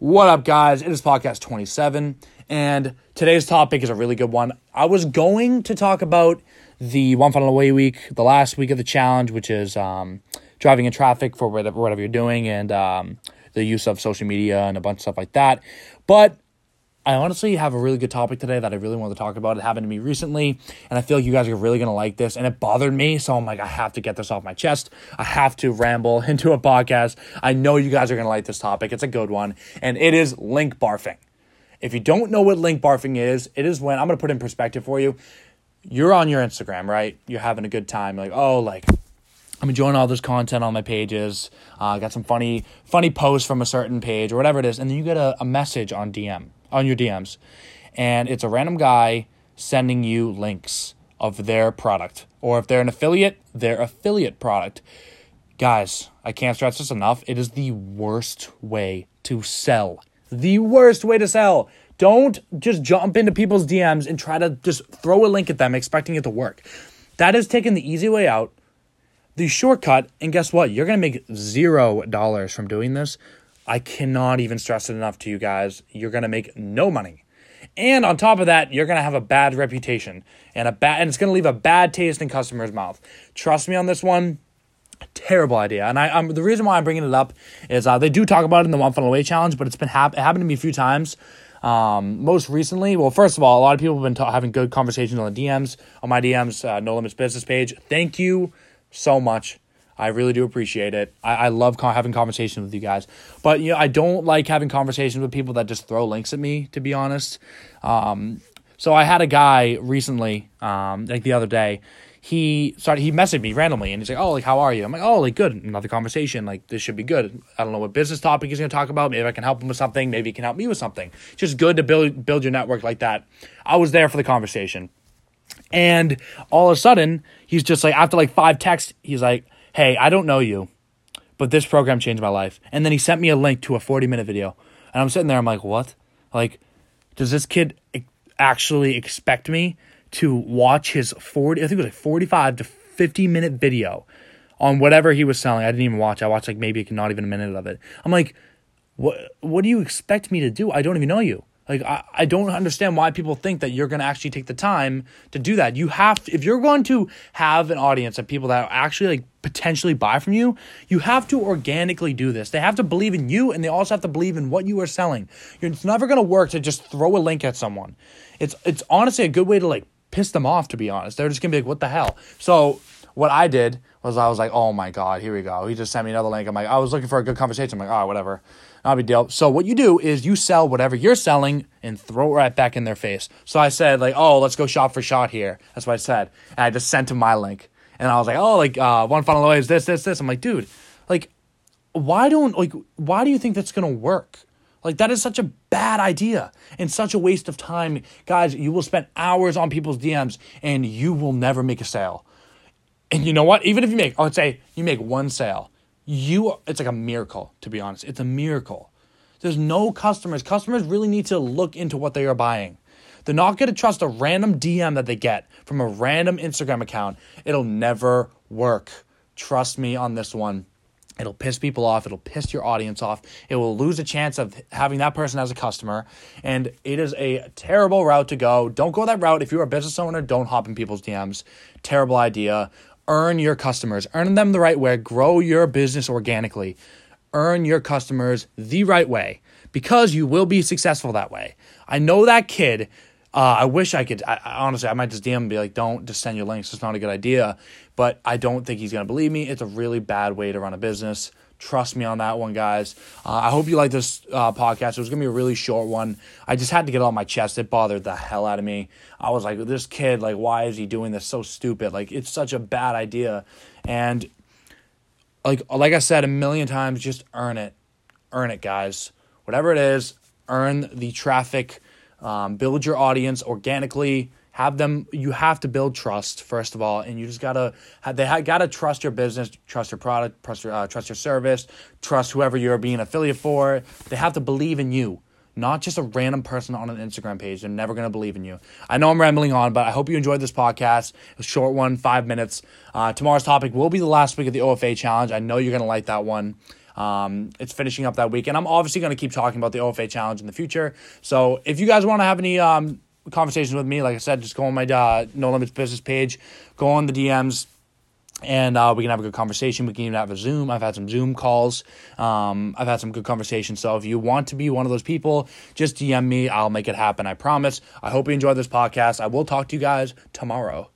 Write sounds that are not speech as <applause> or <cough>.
What up, guys? It is podcast 27, and today's topic is a really good one. I was going to talk about the One Funnel Away week, the last week of the challenge, which is um, driving in traffic for whatever, you're doing, and um, the use of social media and a bunch of stuff like that. But I honestly have a really good topic today that I really want to talk about. It happened to me recently, and I feel like you guys are really going to like this. And it bothered me, so I'm like, I have to get this off my chest. I have to ramble <laughs> into a podcast. I know you guys are going to like this topic. It's a good one, and it is link barfing. If you don't know what link barfing is, it is when I'm going to put in perspective for you. You're on your Instagram, right? You're having a good time. Like, oh, like I'm enjoying all this content on my pages. I uh, got some funny, funny posts from a certain page or whatever it is, and then you get a, a message on DM on your DMs, and it's a random guy sending you links of their product, or if they're an affiliate, their affiliate product. Guys, I can't stress this enough. It is the worst way to sell. The worst way to sell. Don't just jump into people's DMs and try to just throw a link at them expecting it to work. That is taking the easy way out, the shortcut, and guess what? You're going to make zero dollars from doing this. I cannot even stress it enough to you guys. You're going to make no money. And on top of that, you're going to have a bad reputation and a bad and it's going to leave a bad taste in customers' mouth. Trust me on this one. Terrible idea. And I um, the reason why I'm bringing it up is uh, they do talk about it in the one funnel away challenge, but it's been hap- it happened to me a few times. Um, most recently, well, first of all, a lot of people have been ta- having good conversations on the DMs on my DMs, uh, No Limits Business page. Thank you so much I really do appreciate it. I, I love con- having conversations with you guys, but you know I don't like having conversations with people that just throw links at me. To be honest, um, so I had a guy recently, um, like the other day. He started. He messaged me randomly, and he's like, "Oh, like how are you?" I'm like, "Oh, like good." Another conversation. Like this should be good. I don't know what business topic he's to talk about. Maybe I can help him with something. Maybe he can help me with something. Just good to build build your network like that. I was there for the conversation, and all of a sudden, he's just like after like five texts, he's like hey, I don't know you, but this program changed my life. And then he sent me a link to a 40 minute video. And I'm sitting there, I'm like, what? Like, does this kid actually expect me to watch his 40, I think it was like 45 to 50 minute video on whatever he was selling? I didn't even watch. I watched like maybe not even a minute of it. I'm like, what, what do you expect me to do? I don't even know you. Like I, I don't understand why people think that you're going to actually take the time to do that. You have to, if you're going to have an audience of people that actually like potentially buy from you, you have to organically do this. They have to believe in you and they also have to believe in what you are selling. It's never going to work to just throw a link at someone. It's it's honestly a good way to like piss them off to be honest. They're just going to be like what the hell. So what I did was I was like, "Oh my god, here we go." He just sent me another link. I'm like, I was looking for a good conversation. I'm like, "Oh, whatever." Not a big deal. So what you do is you sell whatever you're selling and throw it right back in their face. So I said like, oh, let's go shot for shot here. That's what I said. And I just sent him my link. And I was like, oh, like uh, one funnel away is this, this, this. I'm like, dude, like, why don't like why do you think that's gonna work? Like that is such a bad idea and such a waste of time. Guys, you will spend hours on people's DMs and you will never make a sale. And you know what? Even if you make, I would say you make one sale, you it's like a miracle to be honest. It's a miracle. There's no customers. Customers really need to look into what they are buying. They're not going to trust a random dm that they get from a random instagram account. It'll never work. Trust me on this one. It'll piss people off. It'll piss your audience off. It will lose a chance of having that person as a customer. And it is a terrible route to go. Don't go that route. If you're a business owner don't hop in people's dms terrible idea earn your customers, earn them the right way, grow your business organically, earn your customers the right way because you will be successful that way. I know that kid. Uh, I wish I could. I, honestly, I might just DM and be like, "Don't just send your links. It's not a good idea." But I don't think he's gonna believe me. It's a really bad way to run a business. Trust me on that one, guys. Uh, I hope you like this uh, podcast. It was gonna be a really short one. I just had to get it on my chest. It bothered the hell out of me. I was like, this kid, like, why is he doing this? So stupid. Like, it's such a bad idea. And like, like I said a million times, just earn it, earn it, guys. Whatever it is, earn the traffic. Um, build your audience organically have them you have to build trust first of all and you just gotta they gotta trust your business trust your product trust your, uh, trust your service trust whoever you're being affiliate for. They have to believe in you not just a random person on an instagram page. They're never gonna believe in you. I know i'm rambling on but i hope you enjoyed this podcast. A short one five minutes. Uh, tomorrow's topic will be the last week of the ofa challenge. I know you're gonna like that one. Um, it's finishing up that week, and I'm obviously going to keep talking about the OFA challenge in the future. So if you guys want to have any um, conversations with me, like I said, just go on my uh, No Limits business page, go on the DMs and uh, we can have a good conversation. We can even have a Zoom. I've had some Zoom calls. Um, I've had some good conversations. So if you want to be one of those people, just DM me. I'll make it happen. I promise. I hope you enjoyed this podcast. I will talk to you guys tomorrow.